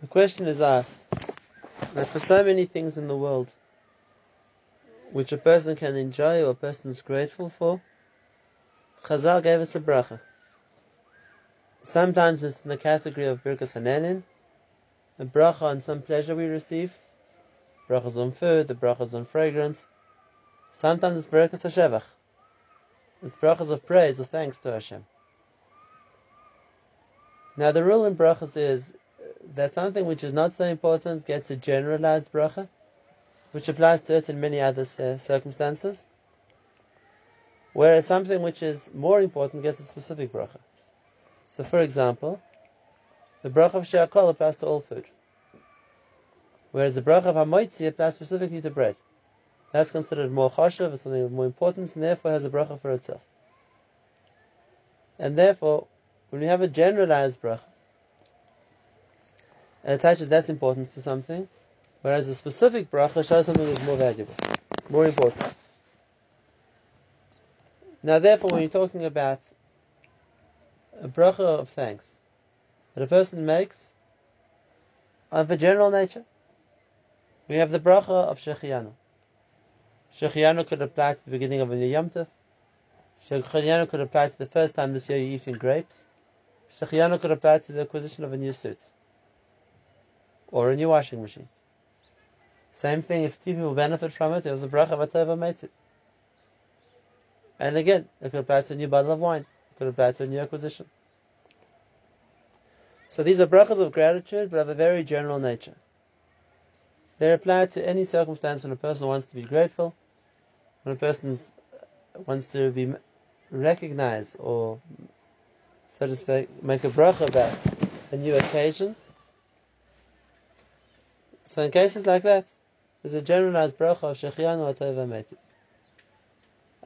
The question is asked that for so many things in the world which a person can enjoy or a person is grateful for, Chazal gave us a bracha. Sometimes it's in the category of Birkas Hanenin, a bracha on some pleasure we receive, brachas on food, the brachas on fragrance. Sometimes it's Birkas Hashevach. It's brachas of praise or thanks to Hashem. Now the rule in brachas is that something which is not so important gets a generalized bracha, which applies to it in many other uh, circumstances, whereas something which is more important gets a specific bracha. So, for example, the bracha of She'akol applies to all food, whereas the bracha of Hamoitzi applies specifically to bread. That's considered more chashav, something of more importance, and therefore has a bracha for itself. And therefore, when we have a generalized bracha, it attaches less importance to something, whereas a specific bracha shows something is more valuable, more important. Now, therefore, when you're talking about a bracha of thanks that a person makes of a general nature, we have the bracha of Shechianu. Shechianu could apply to the beginning of a new Yom Tov. Shechianu could apply to the first time this year you're eating grapes. Shechianu could apply to the acquisition of a new suit or a new washing machine. Same thing, if two people benefit from it, there's the bracha of Atova Meitzit. And again, it could apply to a new bottle of wine. It could apply to a new acquisition. So these are brachas of gratitude, but of a very general nature. They apply to any circumstance when a person wants to be grateful, when a person wants to be recognized or, so to speak, make a bracha about a new occasion, so in cases like that, there's a generalized bracha of Shechianu Atova Metiv.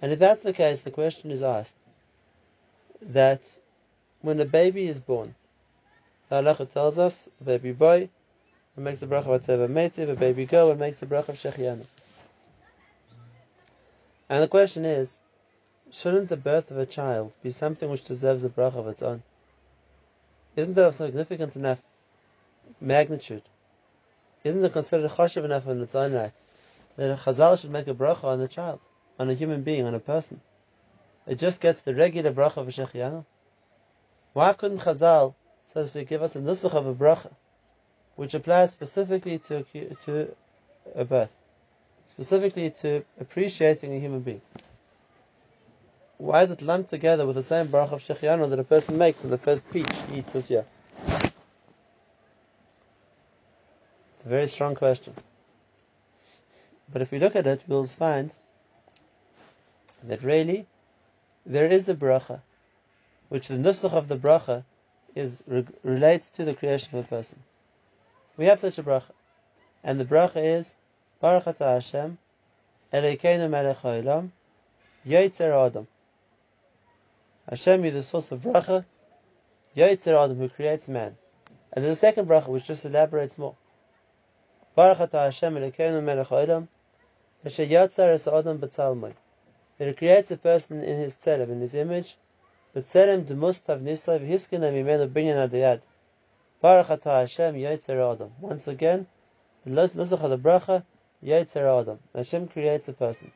And if that's the case, the question is asked that when a baby is born, the halacha tells us, a baby boy, it makes the bracha of Atova Metiv, a baby girl, it makes the bracha of Shechianu. And the question is, shouldn't the birth of a child be something which deserves a bracha of its own? Isn't there of significant enough magnitude isn't it considered chashiv enough in its own right that a chazal should make a bracha on a child, on a human being, on a person? It just gets the regular bracha of a shechianu. Why couldn't chazal, so to speak, give us a nusach of a bracha, which applies specifically to to a birth, specifically to appreciating a human being? Why is it lumped together with the same bracha of shechianu that a person makes in the first peach he eats this year? It's a very strong question. But if we look at it, we'll find that really there is a bracha, which the nusach of the bracha is relates to the creation of a person. We have such a bracha, and the bracha is Baruch Atah Hashem Elokeinu Melech Haolam Yotzer Adam. Hashem, is the source of bracha, Yotzer Adam, who creates man. And there's a second bracha which just elaborates more. Baruch atah Hashem Elokeinu melech haolam, asher yatzar es adam b'tzalmoi. That He creates a person in His tzelem, in His image, b'tzelem demustav nisai v'hiskina mimenu binyan adayad. Baruch atah Hashem yatzar adam. Once again, the nusach of the bracha, yatzar adam. Hashem creates a person.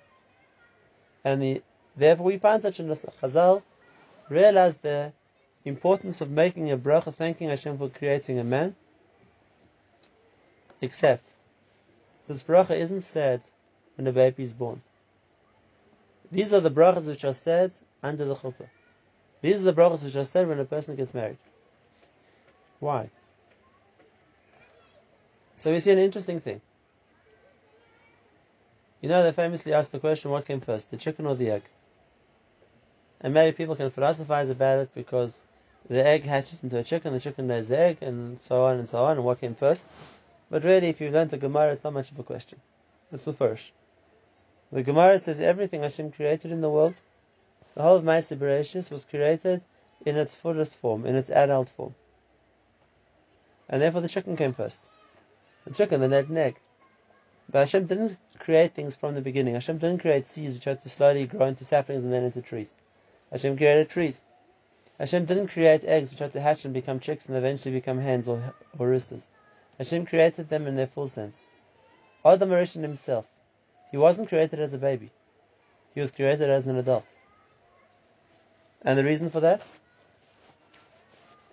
And the, therefore we find such a nusach. Chazal realized the importance of making a bracha, thanking Hashem for creating a man, Except, this bracha isn't said when the baby is born. These are the brachas which are said under the chuppah. These are the brachas which are said when a person gets married. Why? So we see an interesting thing. You know, they famously asked the question, what came first, the chicken or the egg? And maybe people can philosophize about it because the egg hatches into a chicken, the chicken lays the egg, and so on and so on, and what came first? But really, if you learn the Gemara, it's not much of a question. It's the first. The Gemara says everything Hashem created in the world, the whole of Maaseh Bereshis was created in its fullest form, in its adult form. And therefore the chicken came first. The chicken then had an egg. But Hashem didn't create things from the beginning. Hashem didn't create seeds which had to slowly grow into saplings and then into trees. Hashem created trees. Hashem didn't create eggs which had to hatch and become chicks and eventually become hens or, or roosters. Hashem created them in their full sense. Adam Arishon himself, he wasn't created as a baby. He was created as an adult. And the reason for that?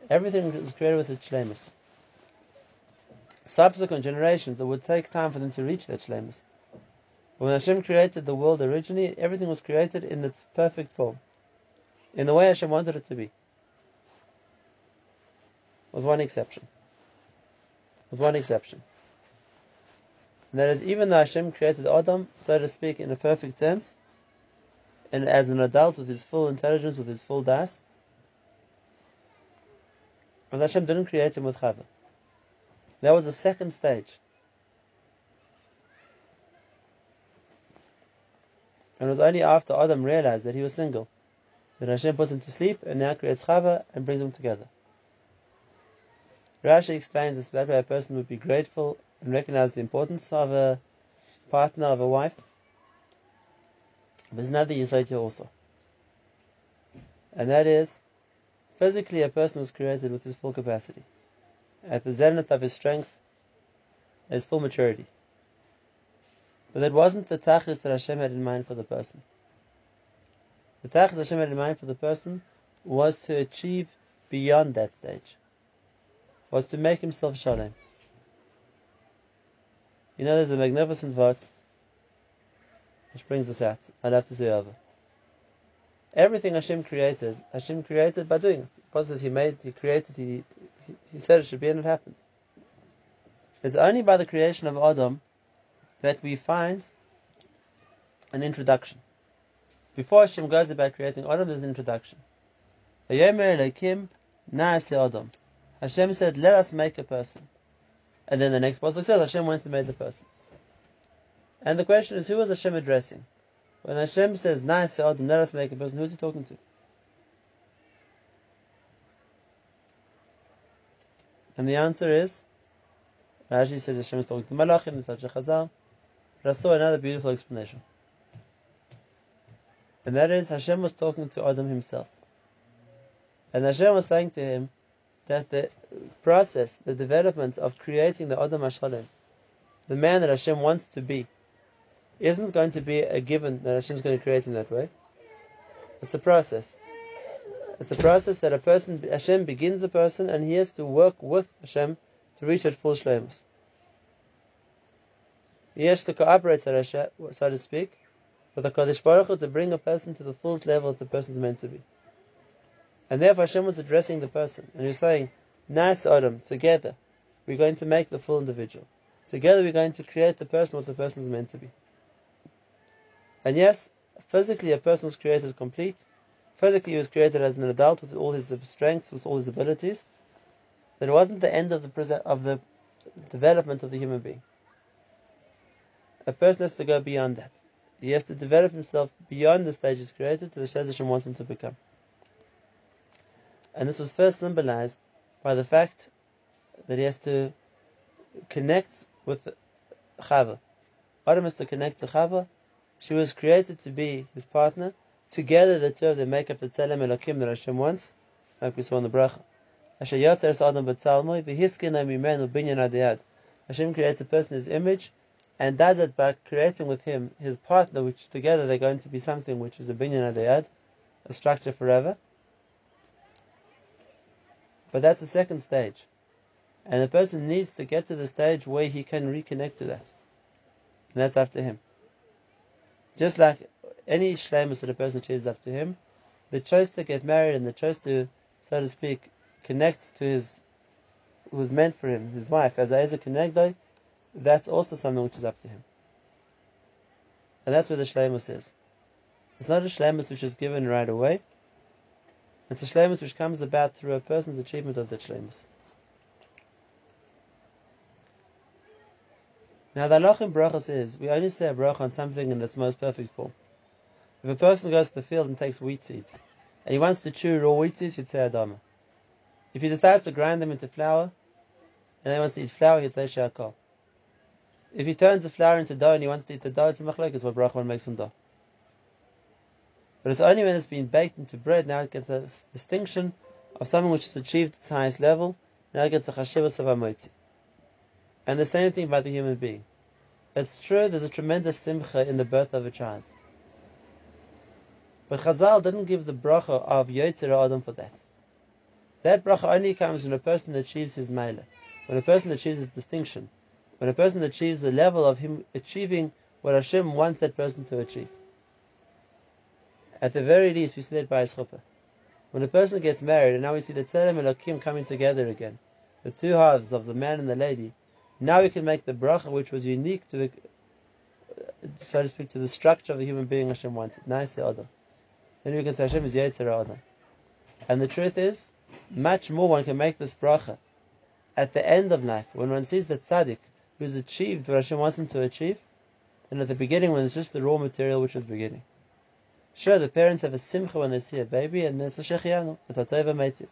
Everything was created with its shlemus. Subsequent generations, it would take time for them to reach that shlemus. When Hashem created the world originally, everything was created in its perfect form, in the way Hashem wanted it to be, with one exception. With one exception. And that is, even though Hashem created Adam, so to speak, in a perfect sense, and as an adult with his full intelligence, with his full das, but Hashem didn't create him with Chava. That was the second stage. And it was only after Adam realized that he was single that Hashem puts him to sleep and now creates Chava and brings them together. Rashi explains this that way a person would be grateful and recognize the importance of a partner, of a wife. There's another Yisait here also. And that is, physically a person was created with his full capacity. At the zenith of his strength, at his full maturity. But that wasn't the tachlis that Hashem had in mind for the person. The tachlis Hashem had in mind for the person was to achieve beyond that stage. Was to make himself shalom. You know, there's a magnificent vort which brings us out. I'll have to say over. Everything Hashem created, Hashem created by doing it. Because He made, He created, He, he said it should be, and it happens. It's only by the creation of Adam that we find an introduction. Before Hashem goes about creating Adam, there's an introduction. Hashem said, Let us make a person. And then the next pasuk says Hashem went to make the person. And the question is, who was Hashem addressing? When Hashem says, Naase Adam, let us make a person, who is he talking to? And the answer is, Rashi says Hashem is talking to Malachim, it's such a Chazal. Saw another beautiful explanation. And that is Hashem was talking to Adam himself. And Hashem was saying to him that the process, the development of creating the Adam Hashalem, the man that Hashem wants to be, isn't going to be a given that Hashem is going to create him that way. It's a process. It's a process that a person, Hashem begins a person and he has to work with Hashem to reach that full shlemus. He has to cooperate, so to speak, with the Kodesh Baruch Hu to bring a person to the full level that the person is meant to be. And therefore Hashem was addressing the person, and he was saying, Naase Adam, together, we're going to make the full individual. Together we're going to create the person what the person is meant to be. And yes, physically a person was created complete. Physically he was created as an adult with all his strengths, with all his abilities. That it wasn't the end of the, of the development of the human being a person has to go beyond that. He has to develop himself beyond the stages created to the stage Hashem wants him to become. And this was first symbolized by the fact that he has to connect with Chava. Adam has to connect to Chava. She was created to be his partner. Together, the two of them make up the Tzelem Elokim that Hashem wants, like we saw in the Bracha. Hashem creates a person in his image and does it by creating with him his partner, which together they're going to be something which is a binyan adayad, a structure forever. But that's the second stage. And a person needs to get to the stage where he can reconnect to that. And that's up to him. Just like any shlemus that a person achieves up to him, the choice to get married and the choice to, so to speak, connect to his, who's meant for him, his wife, as a connector, that's also something which is up to him. And that's where the shlemus is. It's not a shlemus which is given right away. It's a shlemus which comes about through a person's achievement of that shlemus. Now the halach in brachas is we only say a bracha on something in its most perfect form. If a person goes to the field and takes wheat seeds, and he wants to chew raw wheat seeds, he'd say adama. If he decides to grind them into flour, and he wants to eat flour, he'd say shakal. If he turns the flour into dough and he wants to eat the dough, it's a machlekes what bracha makes from dough. But it's only when it's been baked into bread, now it gets a distinction of something which has achieved its highest level, now it gets a chashivas of amotzi. And the same thing about the human being. It's true, there's a tremendous simcha in the birth of a child. But Chazal didn't give the bracha of Yotzer Adam for that. That bracha only comes when a person achieves his mele, when a person achieves his distinction, when a person achieves the level of him achieving what Hashem wants that person to achieve. At the very least, we see that by his chuppah. When a person gets married, and now we see the Tzelem and Elohim coming together again, the two halves of the man and the lady, now we can make the bracha which was unique to the, so to speak, to the structure of the human being Hashem wanted. Naase Adam. Then we can say Hashem is Yetzer Adam. And the truth is, much more one can make this bracha at the end of life, when one sees that tzaddik who's achieved what Hashem wants him to achieve, than at the beginning when it's just the raw material which was beginning. Sure, the parents have a simcha when they see a baby, and it's a shechianu, it's a tova meitiv.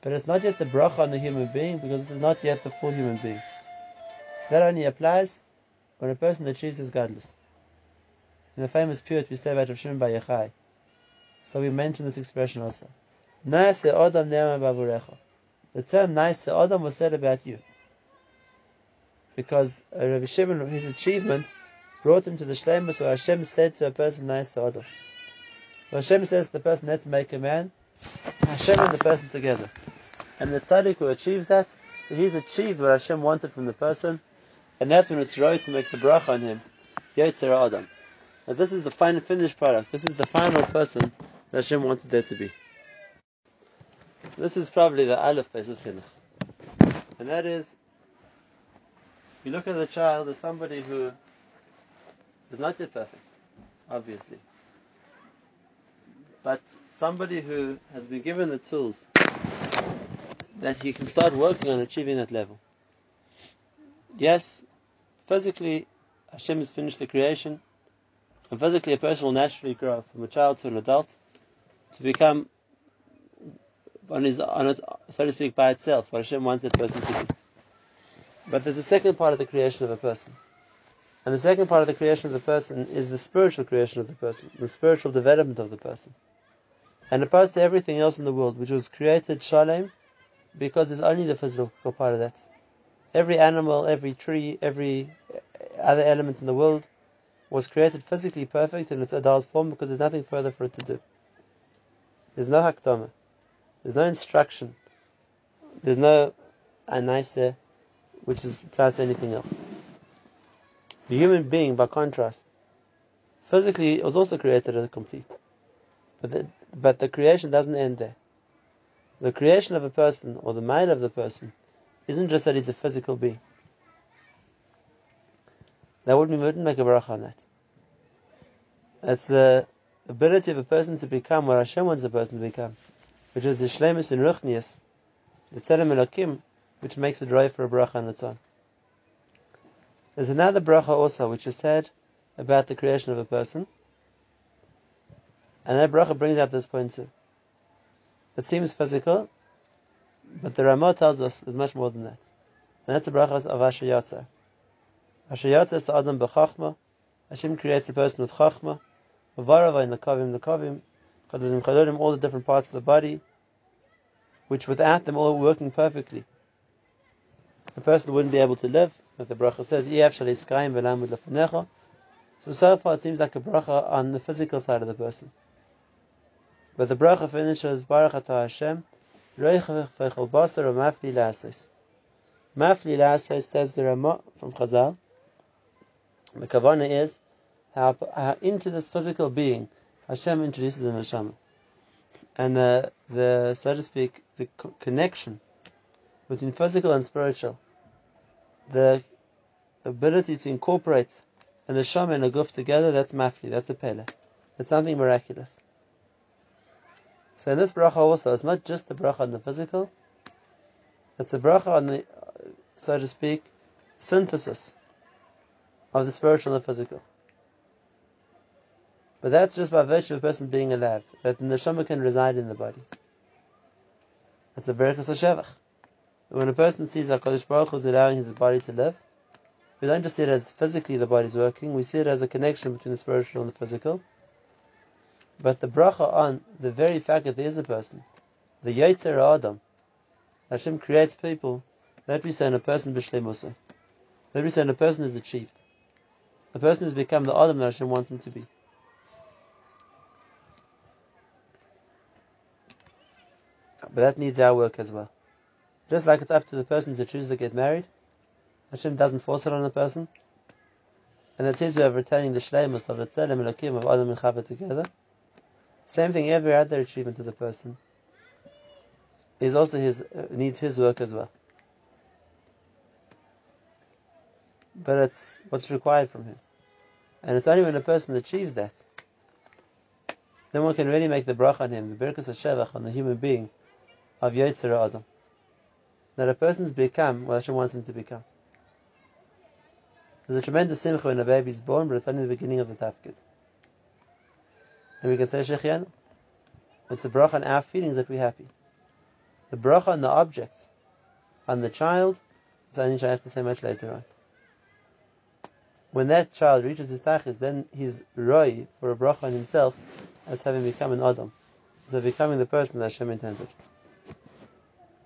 But it's not yet the bracha on the human being, because this is not yet the full human being. That only applies when a person achieves his gadlus. In the famous piyut we say about Rav Shimon Bar. So we mention this expression also. Naase Adam bavurecha. The term Naase Adam was said about you. Because uh, Rav Shimon, his achievements, brought him to the shlemus where Hashem said to a person Naase Adam. When Hashem says to the person, let's make a man, Hashem and the person together. And the tzaddik who achieves that, he's achieved what Hashem wanted from the person, and that's when it's right to make the bracha on him. Yotzer Adam. Now this is the final finished product. This is the final person that Hashem wanted there to be. This is probably the Aleph Beis of Chinuch. And that is, you look at the child as somebody who is not yet perfect, obviously but somebody who has been given the tools that he can start working on achieving that level. Yes, physically, Hashem has finished the creation, and physically, a person will naturally grow from a child to an adult to become on his, on it, so to speak, by itself, what Hashem wants that person to be. But there's a second part of the creation of a person. And the second part of the creation of the person is the spiritual creation of the person, the spiritual development of the person and opposed to everything else in the world, which was created shalem, because there's only the physical part of that. Every animal, every tree, every other element in the world was created physically perfect in its adult form because there's nothing further for it to do. There's no hakdama. There's no instruction. There's no anaisa, which is applies to anything else. The human being, by contrast, physically was also created as complete. But the, but the creation doesn't end there. The creation of a person, or the mind of the person, isn't just that he's a physical being. That wouldn't, we wouldn't make a bracha on that. It's the ability of a person to become what Hashem wants a person to become, which is the shlemus and ruchnius, the tzelem elokim, which makes it right for a bracha on its own. There's another bracha also, which is said about the creation of a person, and that bracha brings out this point too. It seems physical, but the Ramah tells us there's much more than that. And that's the bracha of Asher Yatzar. Asher Yatzar Adam b'chachma. Hashem creates a person with chachma. V'varava in the kavim, the kavim, chadodim, chadodim, all the different parts of the body, which without them all working perfectly, the person wouldn't be able to live. Like the bracha says, So so far it seems like a bracha on the physical side of the person. But the bracha finishes Baruch Atah Hashem, Feichel Basar Mafli Lasis. Mafli Lasis says the Ramah from Chazal. The Kavana is how, how, into this physical being Hashem introduces the neshama, and uh, the so to speak the co- connection between physical and spiritual, the ability to incorporate the neshama and a guf together. That's mafli. That's a pele. That's something miraculous. So in this bracha also, it's not just the bracha on the physical, it's the bracha on the, so to speak, synthesis of the spiritual and the physical. But that's just by virtue of a person being alive, that the neshama can reside in the body. That's a berakas shevach. When a person sees HaKadosh Baruch Hu is allowing his body to live, we don't just see it as physically the body is working, we see it as a connection between the spiritual and the physical. But the bracha on the very fact that there is a person, the Yetzer Adam, Hashem creates people, that we say in a person b'shlemusa. The Rebbe said a person is achieved. A person has become the Adam that Hashem wants him to be. But that needs our work as well. Just like it's up to the person to choose to get married, Hashem doesn't force it on a person. And that says we are returning the shleimus of the tzelem elokim of Adam and Chava together. Same thing, every other achievement of the person is also his uh, needs his work as well. But it's what's required from him, and it's only when a person achieves that, then one can really make the bracha on him, the berkas shevach on the human being of Yetzer Adam. That a person's become what Hashem wants him to become. There's a tremendous simcha when a baby is born, but it's only the beginning of the tafkid. And we can say Shechianu. It's a bracha on our feelings that we're happy. The bracha on the object, on the child, is only have to say much later on. When that child reaches his tachlis, then he's roi for a bracha on himself as having become an Adam, as becoming the person that Hashem intended.